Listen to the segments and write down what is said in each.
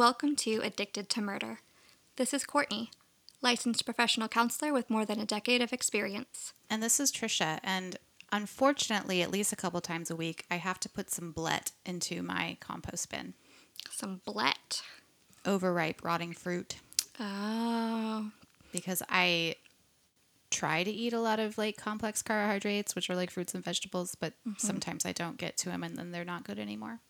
welcome to Addicted to Murder. This is Courtney, licensed professional counselor with more than a decade of experience. And this is Trisha. And unfortunately, at least a couple times a week, I have to put some blet into my compost bin. Some blet. Overripe, rotting fruit. Oh. Because I try to eat a lot of like complex carbohydrates, which are like fruits and vegetables, but mm-hmm. sometimes I don't get to them and then they're not good anymore.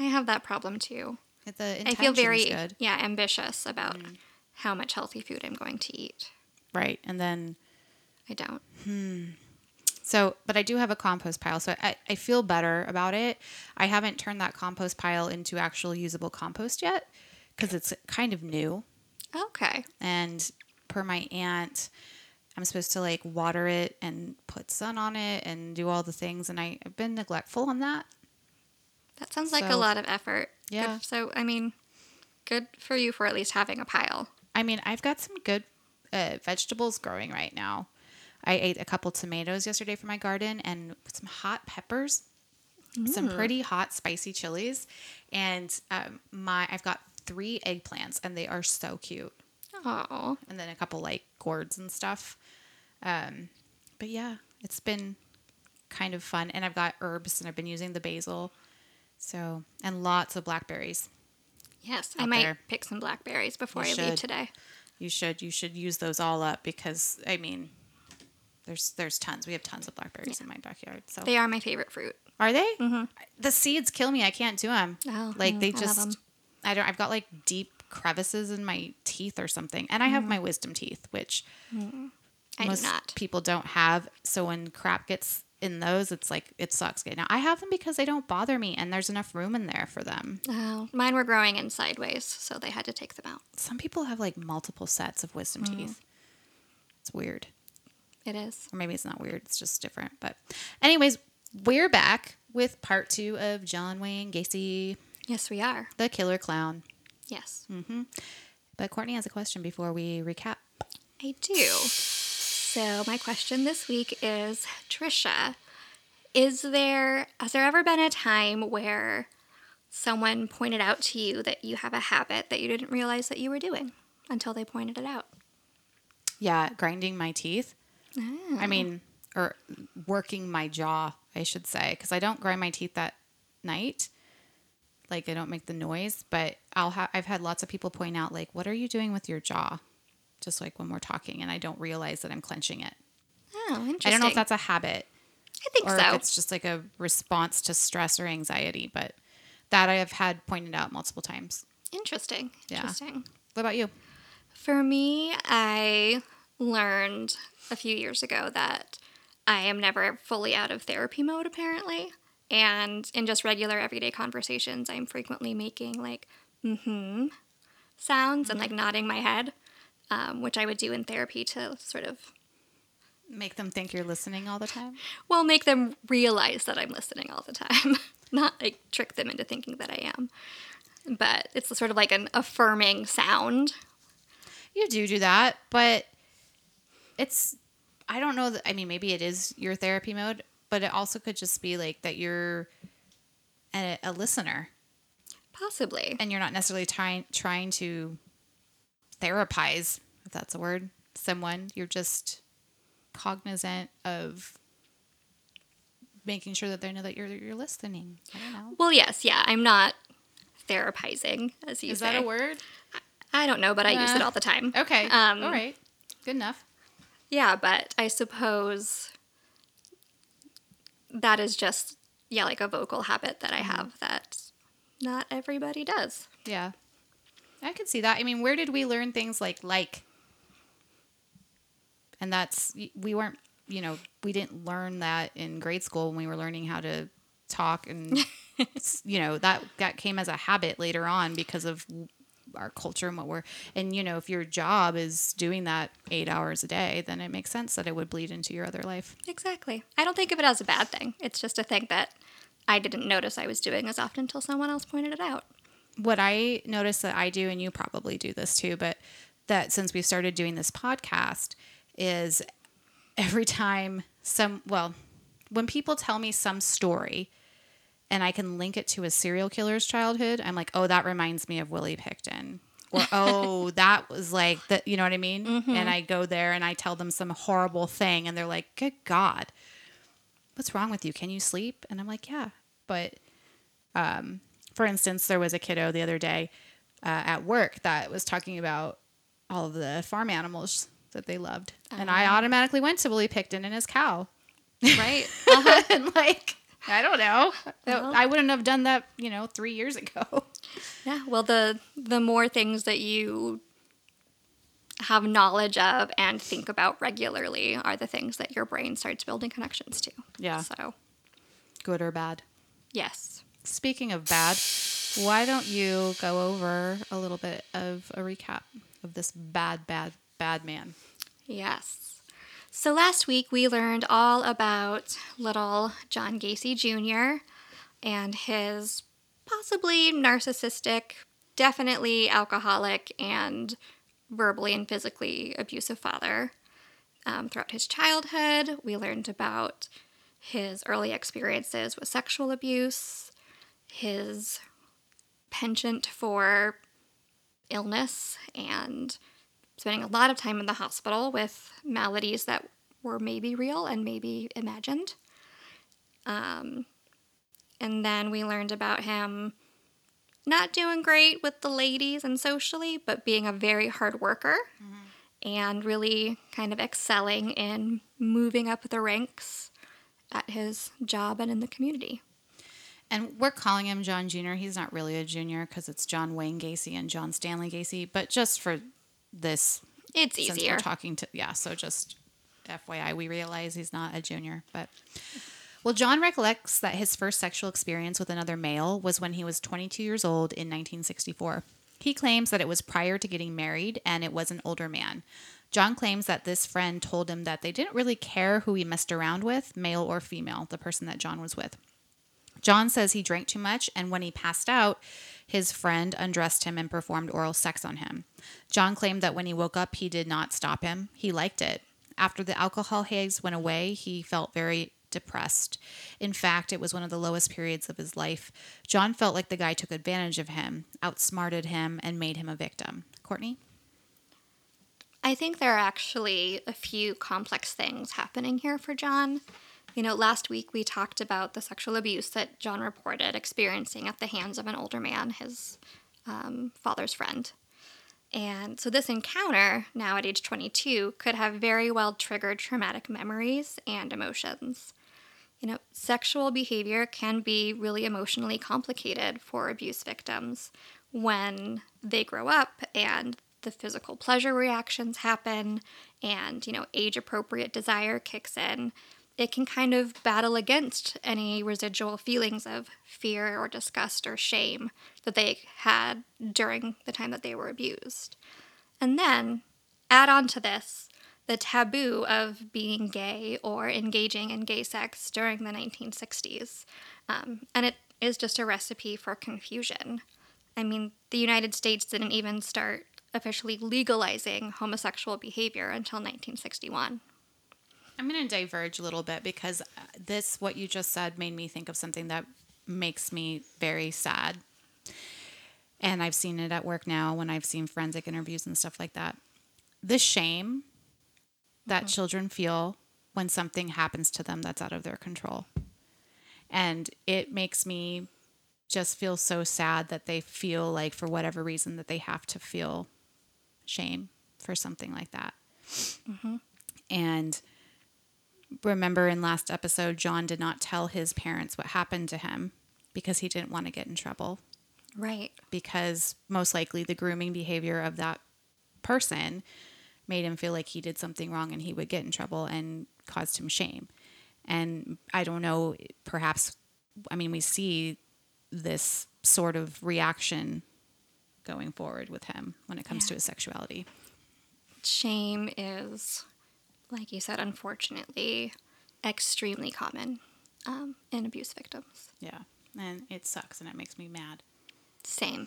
I have that problem too. The I feel very good. yeah, ambitious about how much healthy food I'm going to eat. Right. And then I don't. Hmm. So, but I do have a compost pile. So I, I feel better about it. I haven't turned that compost pile into actual usable compost yet because it's kind of new. Okay. And per my aunt, I'm supposed to like water it and put sun on it and do all the things. And I, I've been neglectful on that. That sounds like a lot of effort. Good- Yeah. so I mean, good for you for at least having a pile. I mean, I've got some good uh, vegetables growing right now. I ate a couple tomatoes yesterday from my garden and some hot peppers, some pretty hot spicy chilies, and um, my I've got three eggplants and they are so cute. Oh. And then a couple like gourds and stuff. Um, but yeah, it's been kind of fun, and I've got herbs and I've been using the basil, so and lots of blackberries. Yes, I might there. pick some blackberries before You I leave today. You should you should use those all up because I mean, there's there's tons. We have tons of blackberries in my backyard. So They are my favorite fruit. are they? Mm-hmm. The seeds kill me. I can't do them. Oh, like mm, they I just I don't. I've got like deep crevices in my teeth or something, and I have my wisdom teeth, which I most do not. people don't have. So when crap gets in those, it's like it sucks. Now I have them because they don't bother me, and there's enough room in there for them. Oh, mine were growing in sideways, so they had to take them out. Some people have like multiple sets of wisdom Mm. teeth. It's weird. It is. or maybe it's not weird it's just different but anyways we're back with part two of john wayne gacy Yes, we are. the killer clown Yes, but courtney has a question before we recap I do. So, my question this week is Trisha, is there, has there ever been a time where someone pointed out to you that you have a habit that you didn't realize that you were doing until they pointed it out? yeah grinding my teeth Oh. i ah. mean or working my jaw i should say because i don't grind my teeth that night like i don't make the noise but i'll have i've had lots of people point out like what are you doing with your jaw just like when we're talking and i don't realize that i'm clenching it Oh, interesting. i don't know if that's a habit I think or so. if it's just like a response to stress or anxiety. But that I have had pointed out multiple times. Interesting. Yeah. Interesting. What about you? For me, I learned a few years ago that I am never fully out of therapy mode, apparently. And in just regular everyday conversations, I'm frequently making like mm hmm sounds and like nodding my head, um, which I would do in therapy to sort of, Make them think you're listening all the time. well, make them realize that I'm listening all the time, not like trick them into thinking that I am. But it's sort of like an affirming sound. You do do that, but it's I don't know that I mean maybe it is your therapy mode, but it also could just be like that you're a, a listener Possibly. and you're not necessarily trying trying to therapize, if that's a word, someone. You're just cognizant of making sure that they know that you're you're listening. I don't know. Well, yes, yeah, I'm not therapizing, as you Is say. that a word? I don't know, but I use it Uh, all the time. Okay. Um, All right. Good enough. Yeah, but I suppose that is just, yeah, like a vocal habit that I Mm-hmm. have that not everybody does. Yeah. I can see that. I mean, where did we learn things like like? And that's we weren't, you know, we didn't learn that in grade school when we were learning how to talk and you know, that that came as a habit later on because of our culture and what we're and you know, if your job is doing that 8 hours a day, then it makes sense that it would bleed into your other life. Exactly. I don't think of it as a bad thing. It's just a thing that I didn't notice I was doing as often until someone else pointed it out. What I notice that I do, and you probably do this too, but that since we started doing this podcast, is every time some, well, when people tell me some story and I can link it to a serial killer's childhood, I'm like, oh, that reminds me of Willie Pickton. Or, oh, that was like that, you know what I mean? And I go there and I tell them some horrible thing, and they're like, good God, what's wrong with you? Can you sleep? And I'm like, yeah. But um, for instance, there was a kiddo the other day uh, at work that was talking about all of the farm animals that they loved. And I automatically went to Willie Pickton and his cow. Right. Uh-huh. and like, I don't know. Well- I wouldn't have done that, you know, three years ago. Yeah, well the the more things that you have knowledge of and think about regularly are the things that your brain starts building connections to. Yeah. So, Good or bad. yes. Speaking of bad, why don't you go over a little bit of a recap of this bad, bad, bad man? Yes. So last week we learned all about little John Gacy Jr. and his possibly narcissistic, definitely alcoholic, and verbally and physically abusive father. Um, throughout his childhood, we learned about his early experiences with sexual abuse, his penchant for illness, and spending a lot of time in the hospital with maladies that were maybe real and maybe imagined. Um, and then we learned about him not doing great with the ladies and socially, but being a very hard worker and really kind of excelling in moving up the ranks at his job and in the community. And we're calling him John Jr. He's not really a junior because it's John Wayne Gacy and John Stanley Gacy. But just for this, It's since easier. we're talking to, yeah, so just FYI, we realize he's not a junior. But, well, John recollects that his first sexual experience with another male was when he was 22 years old in 1964. He claims that it was prior to getting married and it was an older man. John claims that this friend told him that they didn't really care who he messed around with, male or female, the person that John was with. John says he drank too much, and when he passed out, his friend undressed him and performed oral sex on him. John claimed that when he woke up, he did not stop him. He liked it. After the alcohol haze went away, he felt very depressed. In fact, it was one of the lowest periods of his life. John felt like the guy took advantage of him, outsmarted him, and made him a victim. Courtney? I think there are actually a few complex things happening here for John. You know, last week we talked about the sexual abuse that John reported experiencing at the hands of an older man, his um, father's friend. And so this encounter, now at age 22, could have very well triggered traumatic memories and emotions. You know, sexual behavior can be really emotionally complicated for abuse victims when they grow up and the physical pleasure reactions happen and, you know, age appropriate desire kicks in. It can kind of battle against any residual feelings of fear or disgust or shame that they had during the time that they were abused. And then add on to this the taboo of being gay or engaging in gay sex during the 1960s. Um, and it is just a recipe for confusion. I mean, the United States didn't even start officially legalizing homosexual behavior until 1961. I'm going to diverge a little bit because uh, this, what you just said, made me think of something that makes me very sad. And I've seen it at work now when I've seen forensic interviews and stuff like that. The shame that children feel when something happens to them that's out of their control. And it makes me just feel so sad that they feel like, for whatever reason, that they have to feel shame for something like that. And remember in last episode, John did not tell his parents what happened to him because he didn't want to get in trouble. Right. Because most likely the grooming behavior of that person made him feel like he did something wrong and he would get in trouble and caused him shame. And I don't know, perhaps, I mean, we see this sort of reaction going forward with him when it comes Yeah. to his sexuality. Shame is, like you said, unfortunately, extremely common um, in abuse victims. Yeah. And it sucks and it makes me mad. Same.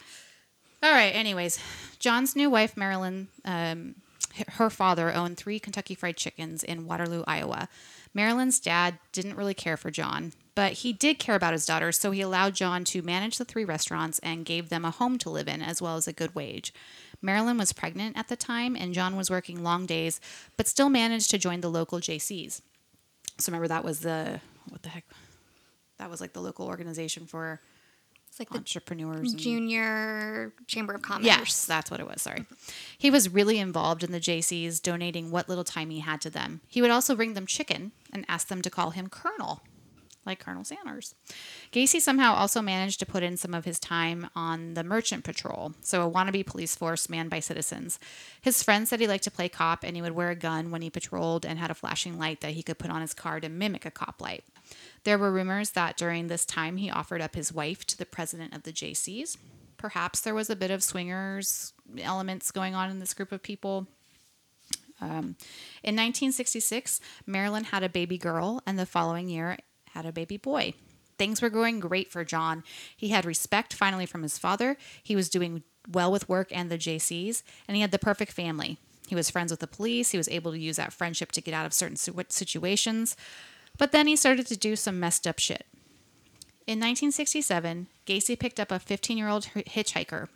All right. Anyways, John's new wife, Marilyn, um, her father owned three Kentucky Fried Chickens in Waterloo, Iowa. Marilyn's dad didn't really care for John, But he did care about his daughters, so he allowed John to manage the three restaurants and gave them a home to live in as well as a good wage. Marilyn was pregnant at the time, and John was working long days, but still managed to join the local JCs. So remember, that was the what the heck? That was like the local organization for It's like the entrepreneurs. and- Junior Chamber of Commerce. Yes, that's what it was. Sorry. He was really involved in the JCs, donating what little time he had to them. He would also bring them chicken and ask them to call him Colonel, like Colonel Sanders. Gacy somehow also managed to put in some of his time on the merchant patrol, so a wannabe police force manned by citizens. His friend said he liked to play cop and he would wear a gun when he patrolled and had a flashing light that he could put on his car to mimic a cop light. There were rumors that during this time he offered up his wife to the president of the JCs. Perhaps there was a bit of swingers elements going on in this group of people. Um, in 1966, Marilyn had a baby girl, and the following year had a baby boy. Things were going great for John. He had respect finally from his father. He was doing well with work and the JCs, and he had the perfect family. He was friends with the police. He was able to use that friendship to get out of certain situations. But then he started to do some messed up shit. In 1967, Gacy picked up a 15 year old hitchhiker.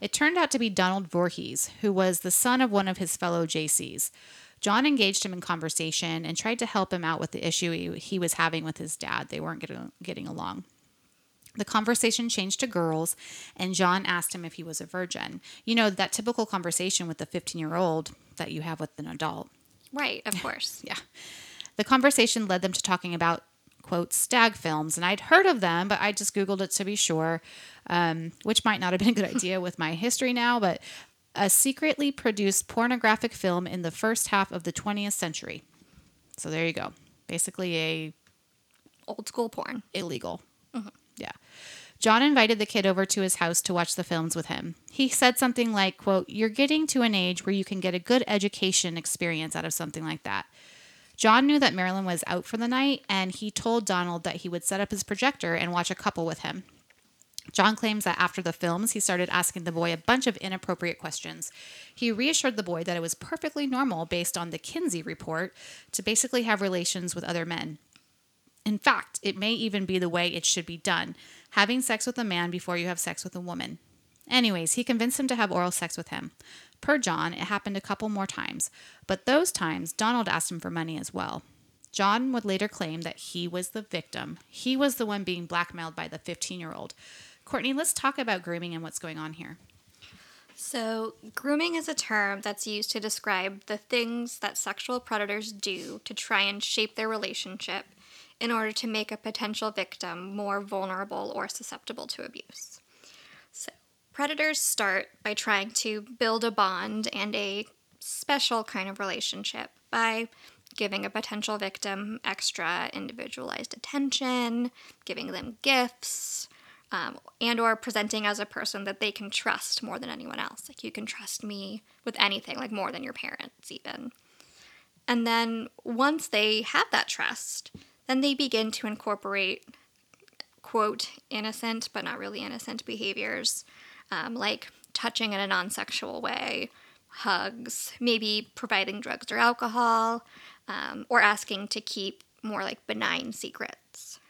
It turned out to be Donald Voorhees, who was the son of one of his fellow JCs. John engaged him in conversation and tried to help him out with the issue he, he was having with his dad. They weren't getting, getting along. The conversation changed to girls, and John asked him if he was a virgin. You know, that typical conversation with the 15 year old that you have with an adult. Right, of course. Yeah. The conversation led them to talking about, quote, stag films. And I'd heard of them, but I just Googled it to be sure, um, which might not have been a good idea with my history now, but a secretly produced pornographic film in the first half of the 20th century. So there you go. Basically, a Old school porn. illegal. Mm-hmm. Yeah. John invited the kid over to his house to watch the films with him. He said something like, quote, You're getting to an age where you can get a good education experience out of something like that. John knew that Marilyn was out for the night, and he told Donald that he would set up his projector and watch a couple with him. John claims that after the films, he started asking the boy a bunch of inappropriate questions. He reassured the boy that it was perfectly normal, based on the Kinsey report, to basically have relations with other men. In fact, it may even be the way it should be done having sex with a man before you have sex with a woman. Anyways, he convinced him to have oral sex with him. Per John, it happened a couple more times, but those times Donald asked him for money as well. John would later claim that he was the victim. He was the one being blackmailed by the 15 year old. Courtney, let's talk about grooming and what's going on here. So, grooming is a term that's used to describe the things that sexual predators do to try and shape their relationship in order to make a potential victim more vulnerable or susceptible to abuse. So, predators start by trying to build a bond and a special kind of relationship by giving a potential victim extra individualized attention, giving them gifts, um, and or presenting as a person that they can trust more than anyone else. Like you can trust me with anything like more than your parents even. And then once they have that trust then they begin to incorporate quote innocent but not really innocent behaviors um, like touching in a non-sexual way hugs maybe providing drugs or alcohol um, or asking to keep more like benign secrets.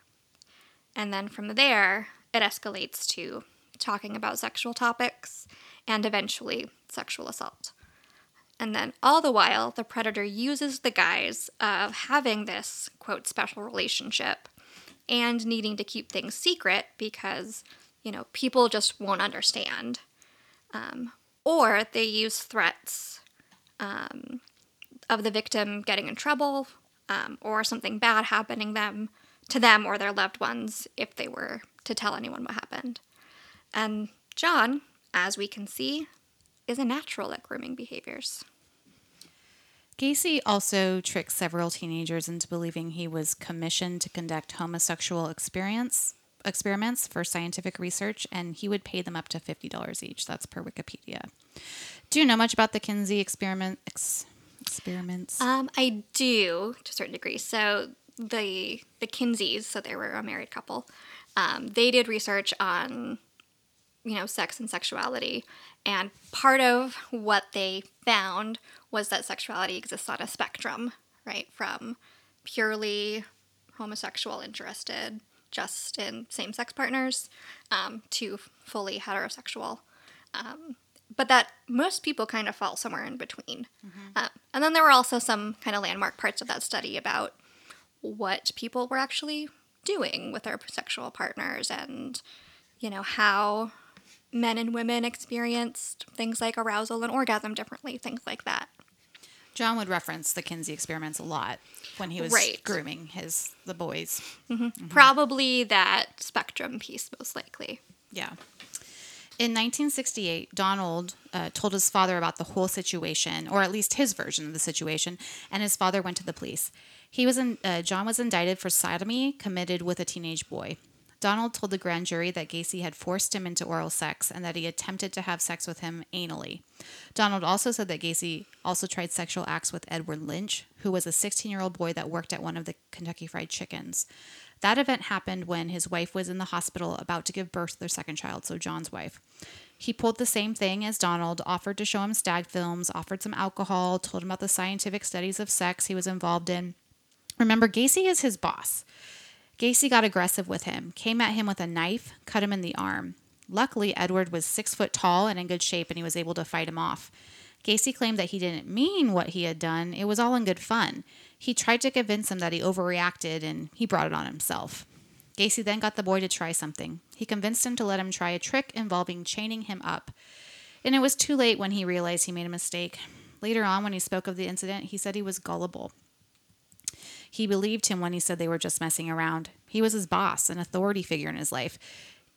And then from there, it escalates to talking about sexual topics and eventually sexual assault. And then all the while, the predator uses the guise of having this, quote, special relationship and needing to keep things secret because, you know, people just won't understand. Um, or they use threats um, of the victim getting in trouble um, or something bad happening them to them or their loved ones if they were to tell anyone what happened. And John, as we can see, is a natural at grooming behaviors. Gacy also tricked several teenagers into believing he was commissioned to conduct homosexual experience experiments for scientific research, and he would pay them up to fifty dollars each. That's per Wikipedia. Do you know much about the Kinsey experiment ex, experiments? Um, I do to a certain degree. So the the Kinseys, so they were a married couple. Um, they did research on you know sex and sexuality, and part of what they found was that sexuality exists on a spectrum, right? From purely homosexual interested just in same sex partners um, to fully heterosexual. Um, but that most people kind of fall somewhere in between. Um, and then there were also some kind of landmark parts of that study about what people were actually doing with their sexual partners and, you know, how men and women experienced things like arousal and orgasm differently, things like that. John would reference the Kinsey experiments a lot when he was Right. grooming his the boys. Probably that spectrum piece, most likely. Yeah. In 1968, Donald uh, told his father about the whole situation, or at least his version of the situation, and his father went to the police. He was in, uh, John was indicted for sodomy committed with a teenage boy. Donald told the grand jury that Gacy had forced him into oral sex and that he attempted to have sex with him anally. Donald also said that Gacy also tried sexual acts with Edward Lynch, who was a 16 year old boy that worked at one of the Kentucky Fried Chickens. That event happened when his wife was in the hospital about to give birth to their second child, so John's wife. He pulled the same thing as Donald, offered to show him stag films, offered some alcohol, told him about the scientific studies of sex he was involved in. Remember, Gacy is his boss. Gacy got aggressive with him, came at him with a knife, cut him in the arm. Luckily, Edward was six foot tall and in good shape, and he was able to fight him off. Gacy claimed that he didn't mean what he had done, it was all in good fun. He tried to convince him that he overreacted and he brought it on himself. Gacy then got the boy to try something. He convinced him to let him try a trick involving chaining him up. And it was too late when he realized he made a mistake. Later on, when he spoke of the incident, he said he was gullible. He believed him when he said they were just messing around. He was his boss, an authority figure in his life.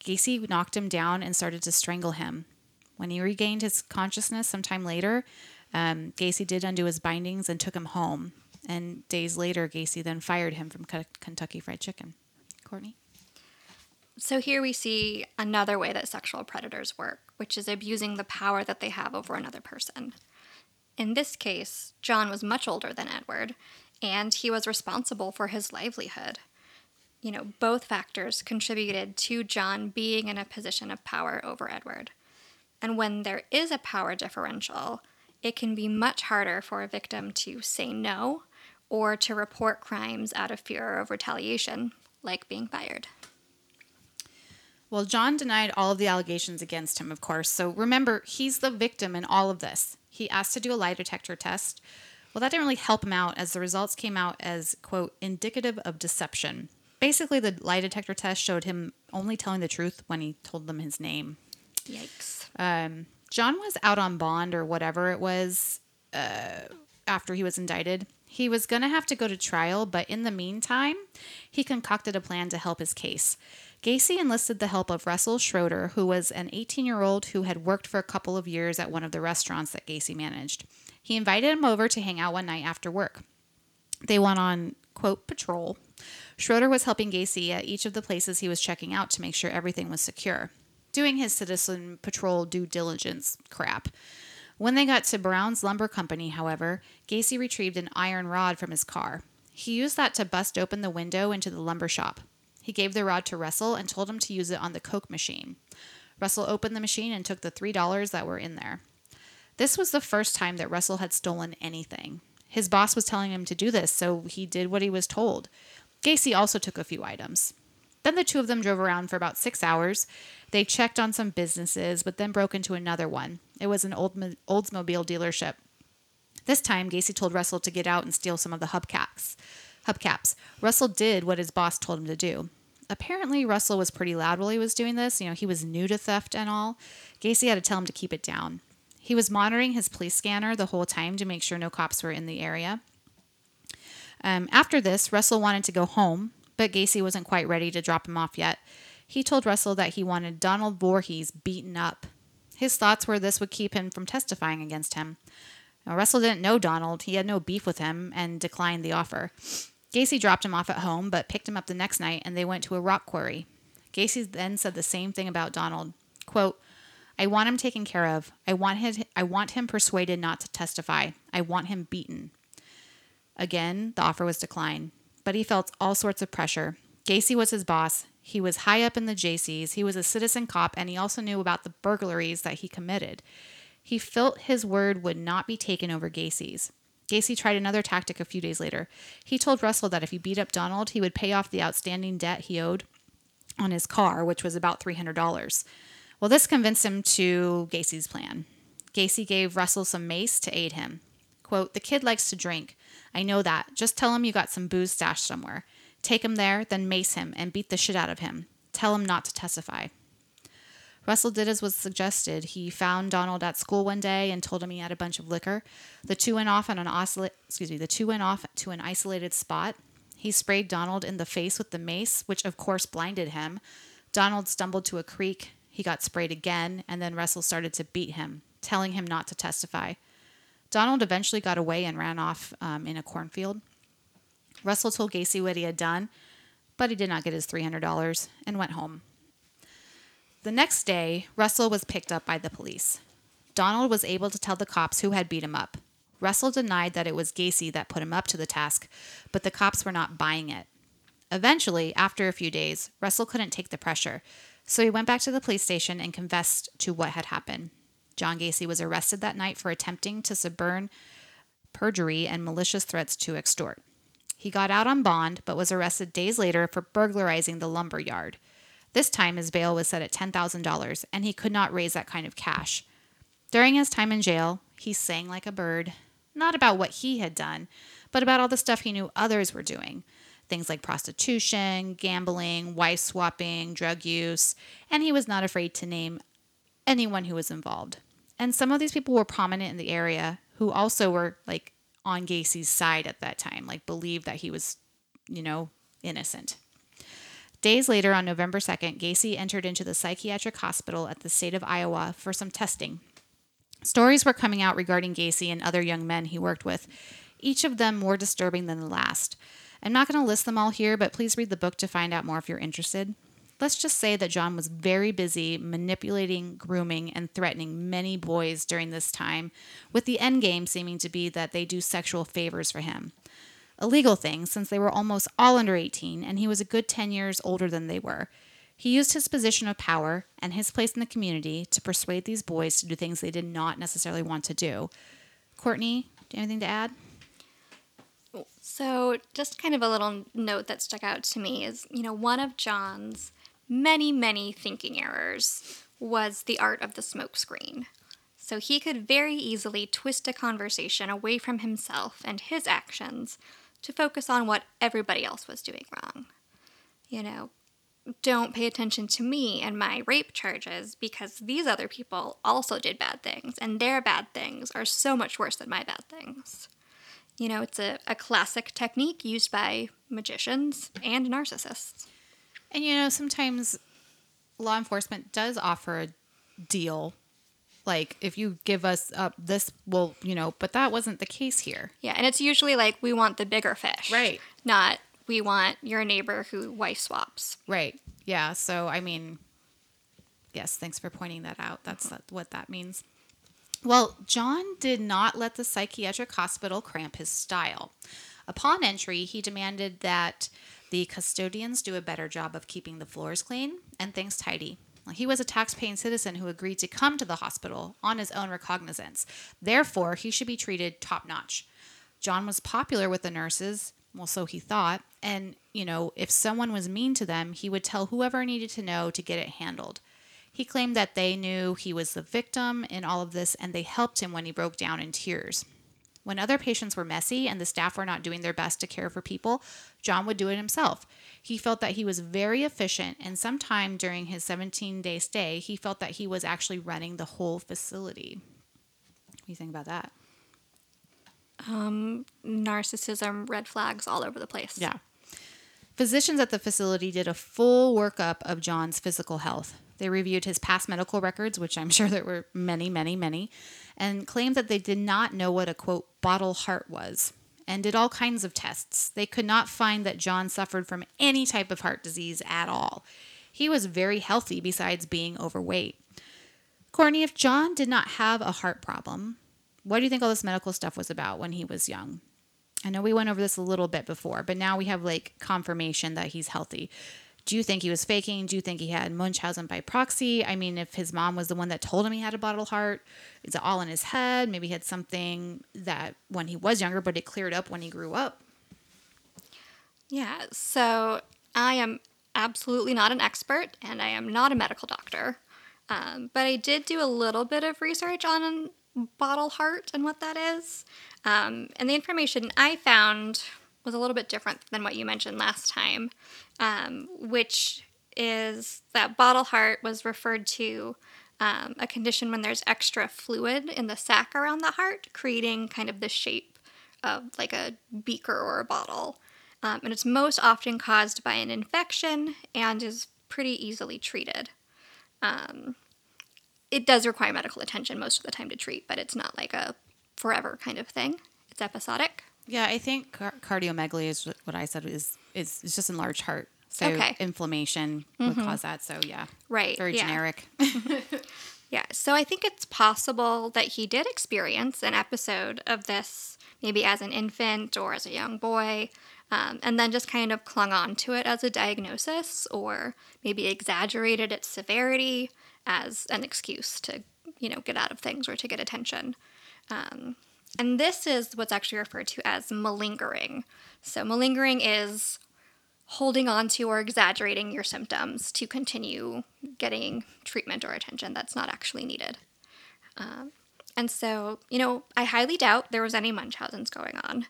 Gacy knocked him down and started to strangle him. When he regained his consciousness sometime later, um, Gacy did undo his bindings and took him home. And days later, Gacy then fired him from K- Kentucky Fried Chicken. Courtney? So here we see another way that sexual predators work, which is abusing the power that they have over another person. In this case, John was much older than Edward, and he was responsible for his livelihood. You know, both factors contributed to John being in a position of power over Edward. And when there is a power differential, it can be much harder for a victim to say no or to report crimes out of fear of retaliation, like being fired. Well, John denied all of the allegations against him, of course. So remember, he's the victim in all of this. He asked to do a lie detector test. Well, that didn't really help him out as the results came out as, quote, indicative of deception. Basically, the lie detector test showed him only telling the truth when he told them his name. Yikes. Um, John was out on bond or whatever it was uh, after he was indicted. He was going to have to go to trial, but in the meantime, he concocted a plan to help his case. Gacy enlisted the help of Russell Schroeder, who was an 18 year old who had worked for a couple of years at one of the restaurants that Gacy managed. He invited him over to hang out one night after work. They went on, quote, patrol. Schroeder was helping Gacy at each of the places he was checking out to make sure everything was secure, doing his citizen patrol due diligence crap. When they got to Brown's Lumber Company, however, Gacy retrieved an iron rod from his car. He used that to bust open the window into the lumber shop. He gave the rod to Russell and told him to use it on the Coke machine. Russell opened the machine and took the $3 that were in there. This was the first time that Russell had stolen anything. His boss was telling him to do this, so he did what he was told. Gacy also took a few items. Then the two of them drove around for about six hours. They checked on some businesses, but then broke into another one. It was an old Oldsmobile dealership. This time, Gacy told Russell to get out and steal some of the hubcaps. Hubcaps. Russell did what his boss told him to do. Apparently, Russell was pretty loud while he was doing this. You know, he was new to theft and all. Gacy had to tell him to keep it down. He was monitoring his police scanner the whole time to make sure no cops were in the area. Um, after this, Russell wanted to go home, but Gacy wasn't quite ready to drop him off yet. He told Russell that he wanted Donald Voorhees beaten up. His thoughts were this would keep him from testifying against him. Now, Russell didn't know Donald, he had no beef with him, and declined the offer. Gacy dropped him off at home, but picked him up the next night, and they went to a rock quarry. Gacy then said the same thing about Donald. Quote, I want him taken care of. I want him, I want him persuaded not to testify. I want him beaten. Again, the offer was declined, but he felt all sorts of pressure. Gacy was his boss. He was high up in the JCs. He was a citizen cop, and he also knew about the burglaries that he committed. He felt his word would not be taken over Gacy's. Gacy tried another tactic a few days later. He told Russell that if he beat up Donald, he would pay off the outstanding debt he owed on his car, which was about $300. Well, this convinced him to Gacy's plan. Gacy gave Russell some mace to aid him. Quote, The kid likes to drink. I know that. Just tell him you got some booze stashed somewhere. Take him there, then mace him and beat the shit out of him. Tell him not to testify. Russell did as was suggested. He found Donald at school one day and told him he had a bunch of liquor. The two went off on an excuse me, the two went off to an isolated spot. He sprayed Donald in the face with the mace, which of course blinded him. Donald stumbled to a creek. He got sprayed again, and then Russell started to beat him, telling him not to testify. Donald eventually got away and ran off um, in a cornfield. Russell told Gacy what he had done, but he did not get his $300 and went home. The next day, Russell was picked up by the police. Donald was able to tell the cops who had beat him up. Russell denied that it was Gacy that put him up to the task, but the cops were not buying it. Eventually, after a few days, Russell couldn't take the pressure, so he went back to the police station and confessed to what had happened. John Gacy was arrested that night for attempting to suborn perjury and malicious threats to extort. He got out on bond, but was arrested days later for burglarizing the lumber yard. This time, his bail was set at $10,000, and he could not raise that kind of cash. During his time in jail, he sang like a bird, not about what he had done, but about all the stuff he knew others were doing. Things like prostitution, gambling, wife swapping, drug use, and he was not afraid to name anyone who was involved. And some of these people were prominent in the area who also were like on Gacy's side at that time, like believed that he was, you know, innocent. Days later, on November 2nd, Gacy entered into the psychiatric hospital at the state of Iowa for some testing. Stories were coming out regarding Gacy and other young men he worked with, each of them more disturbing than the last. I'm not going to list them all here, but please read the book to find out more if you're interested. Let's just say that John was very busy manipulating, grooming, and threatening many boys during this time, with the end game seeming to be that they do sexual favors for him a legal thing since they were almost all under 18 and he was a good 10 years older than they were. He used his position of power and his place in the community to persuade these boys to do things they did not necessarily want to do. Courtney, do you have anything to add? So, just kind of a little note that stuck out to me is you know, one of John's many, many thinking errors was the art of the smokescreen. So, he could very easily twist a conversation away from himself and his actions to focus on what everybody else was doing wrong. You know, don't pay attention to me and my rape charges because these other people also did bad things, and their bad things are so much worse than my bad things. You know, it's a, a classic technique used by magicians and narcissists. And you know, sometimes law enforcement does offer a deal. Like, if you give us up this, will you know, but that wasn't the case here. Yeah, and it's usually like we want the bigger fish. Right. Not we want your neighbor who wife swaps. Right. Yeah. So, I mean, yes, thanks for pointing that out. That's that, what that means. Well, John did not let the psychiatric hospital cramp his style. Upon entry, he demanded that the custodians do a better job of keeping the floors clean and things tidy. He was a tax-paying citizen who agreed to come to the hospital on his own recognizance. Therefore, he should be treated top-notch. John was popular with the nurses, well, so he thought, and, you know, if someone was mean to them, he would tell whoever needed to know to get it handled. He claimed that they knew he was the victim in all of this and they helped him when he broke down in tears. When other patients were messy and the staff were not doing their best to care for people, John would do it himself. He felt that he was very efficient, and sometime during his 17 day stay, he felt that he was actually running the whole facility. What do you think about that? Um, narcissism, red flags all over the place. Yeah. Physicians at the facility did a full workup of John's physical health. They reviewed his past medical records, which I'm sure there were many, many, many, and claimed that they did not know what a quote bottle heart was and did all kinds of tests. They could not find that John suffered from any type of heart disease at all. He was very healthy besides being overweight. Courtney, if John did not have a heart problem, what do you think all this medical stuff was about when he was young? I know we went over this a little bit before, but now we have like confirmation that he's healthy. Do you think he was faking? Do you think he had Munchausen by proxy? I mean, if his mom was the one that told him he had a bottle heart, is it all in his head? Maybe he had something that when he was younger, but it cleared up when he grew up. Yeah, so I am absolutely not an expert and I am not a medical doctor. Um, but I did do a little bit of research on bottle heart and what that is. Um, and the information I found was a little bit different than what you mentioned last time, um, which is that bottle heart was referred to um, a condition when there's extra fluid in the sac around the heart, creating kind of the shape of like a beaker or a bottle. Um, and it's most often caused by an infection and is pretty easily treated. Um, it does require medical attention most of the time to treat, but it's not like a forever kind of thing. It's episodic. Yeah, I think car- cardiomegaly is what I said is is, is just enlarged heart. So Okay. inflammation would cause that. So yeah, Right. very yeah. generic. Yeah, so I think it's possible that he did experience an episode of this, maybe as an infant or as a young boy, um, and then just kind of clung on to it as a diagnosis or maybe exaggerated its severity as an excuse to, you know, get out of things or to get attention. Um, and this is what's actually referred to as malingering. So, malingering is holding on to or exaggerating your symptoms to continue getting treatment or attention that's not actually needed. Um, and so, you know, I highly doubt there was any Munchausen's going on.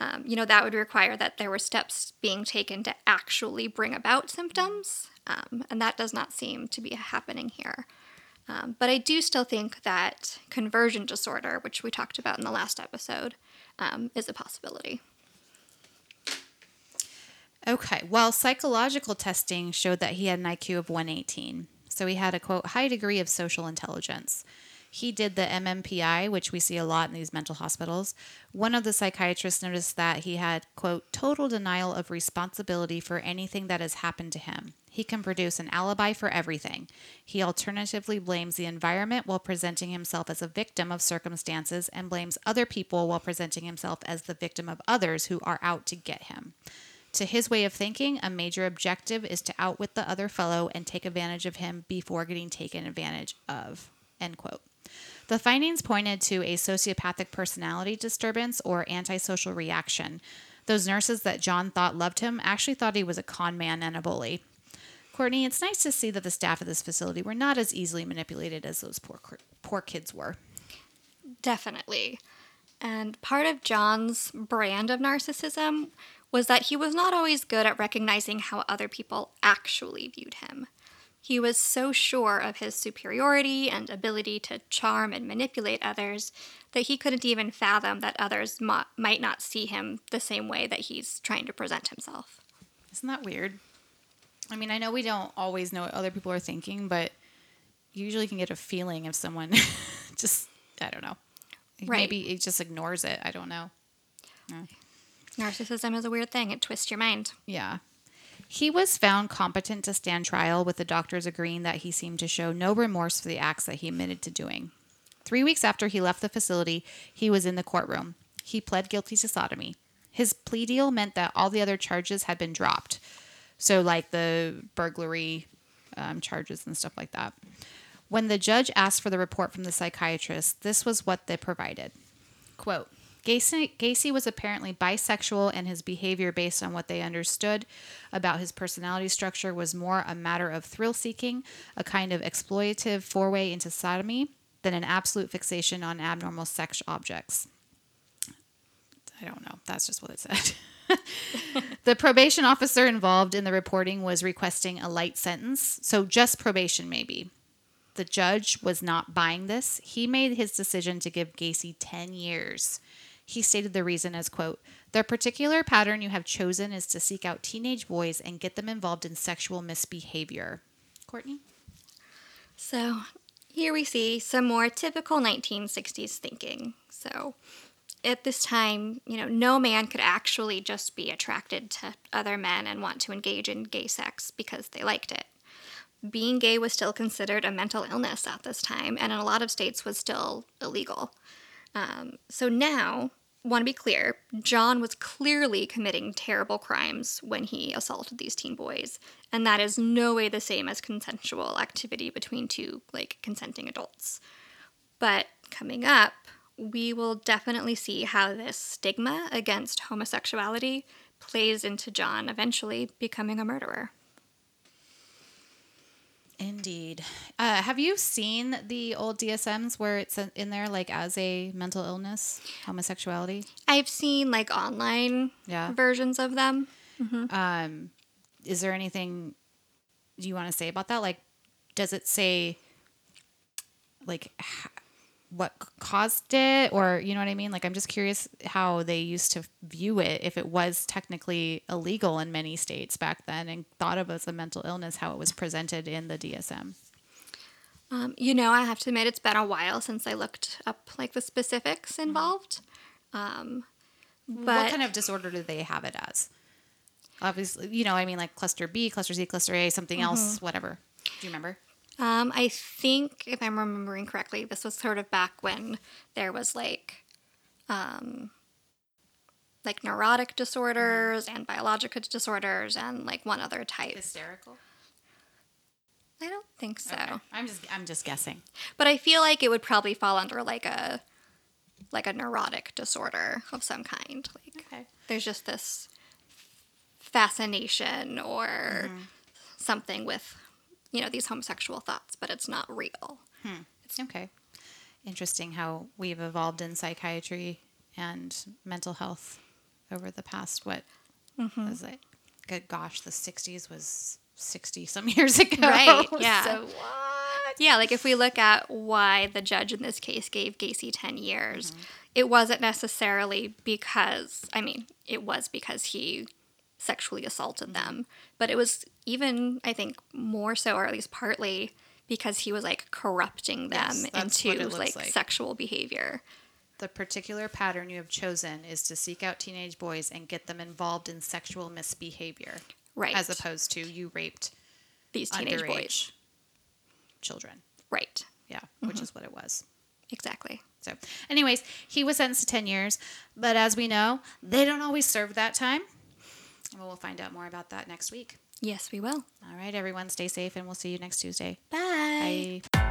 Um, you know, that would require that there were steps being taken to actually bring about symptoms, um, and that does not seem to be happening here. Um, but I do still think that conversion disorder, which we talked about in the last episode, um, is a possibility. Okay. Well, psychological testing showed that he had an IQ of 118. So he had a quote high degree of social intelligence. He did the MMPI, which we see a lot in these mental hospitals. One of the psychiatrists noticed that he had, quote, total denial of responsibility for anything that has happened to him. He can produce an alibi for everything. He alternatively blames the environment while presenting himself as a victim of circumstances and blames other people while presenting himself as the victim of others who are out to get him. To his way of thinking, a major objective is to outwit the other fellow and take advantage of him before getting taken advantage of. End quote. The findings pointed to a sociopathic personality disturbance or antisocial reaction. Those nurses that John thought loved him actually thought he was a con man and a bully. Courtney, it's nice to see that the staff of this facility were not as easily manipulated as those poor poor kids were. Definitely. And part of John's brand of narcissism was that he was not always good at recognizing how other people actually viewed him. He was so sure of his superiority and ability to charm and manipulate others that he couldn't even fathom that others mo- might not see him the same way that he's trying to present himself. Isn't that weird? I mean, I know we don't always know what other people are thinking, but you usually can get a feeling if someone just, I don't know. Right. Maybe it just ignores it. I don't know. Narcissism is a weird thing, it twists your mind. Yeah. He was found competent to stand trial, with the doctors agreeing that he seemed to show no remorse for the acts that he admitted to doing. Three weeks after he left the facility, he was in the courtroom. He pled guilty to sodomy. His plea deal meant that all the other charges had been dropped. So, like the burglary um, charges and stuff like that. When the judge asked for the report from the psychiatrist, this was what they provided. Quote Gacy, Gacy was apparently bisexual, and his behavior, based on what they understood about his personality structure, was more a matter of thrill seeking, a kind of exploitative foray into sodomy, than an absolute fixation on abnormal sex objects. I don't know. That's just what it said. the probation officer involved in the reporting was requesting a light sentence, so just probation, maybe. The judge was not buying this. He made his decision to give Gacy 10 years. He stated the reason as quote, "The particular pattern you have chosen is to seek out teenage boys and get them involved in sexual misbehavior." Courtney? So here we see some more typical 1960s thinking. So at this time, you know, no man could actually just be attracted to other men and want to engage in gay sex because they liked it. Being gay was still considered a mental illness at this time, and in a lot of states was still illegal. Um, so now, want to be clear John was clearly committing terrible crimes when he assaulted these teen boys, and that is no way the same as consensual activity between two, like, consenting adults. But coming up, we will definitely see how this stigma against homosexuality plays into John eventually becoming a murderer. Indeed. Uh, have you seen the old DSMs where it's in there like as a mental illness, homosexuality? I've seen like online Yeah. versions of them. Um, is there anything you want to say about that? Like, does it say like h- what caused it, or you know what I mean? Like, I'm just curious how they used to view it if it was technically illegal in many states back then and thought of as a mental illness, how it was presented in the DSM. Um, you know, I have to admit it's been a while since I looked up like the specifics involved. Um, what kind of disorder do they have it as? Obviously, you know, I mean, like cluster B, cluster C, cluster A, something else, whatever. Do you remember? Um, I think if I'm remembering correctly, this was sort of back when there was like, um, like neurotic disorders and biological disorders and like one other type. Hysterical. I don't think so. Okay. I'm just, I'm just guessing. But I feel like it would probably fall under like a like a neurotic disorder of some kind. Like Okay. there's just this fascination or Mm-hmm. something with you know these homosexual thoughts, but it's not real. it's Okay. Interesting how we've evolved in psychiatry and mental health over the past what mm-hmm. was it? Good gosh, the '60s was 60 some years ago. Right, yeah. So what? Yeah, like if we look at why the judge in this case gave Gacy 10 years, mm-hmm. it wasn't necessarily because, I mean, it was because he sexually assaulted them, but it was even, I think, more so, or at least partly, because he was like corrupting them Yes, into like, like. sexual behavior. The particular pattern you have chosen is to seek out teenage boys and get them involved in sexual misbehavior, Right. as opposed to you raped these teenage boys. children. Right. Yeah, mm-hmm. which is what it was. Exactly. So, anyways, he was sentenced to 10 years, but as we know, they don't always serve that time. Well, we'll find out more about that next week. Yes, we will. All right, everyone, stay safe, and we'll see you next Tuesday. Bye. Bye.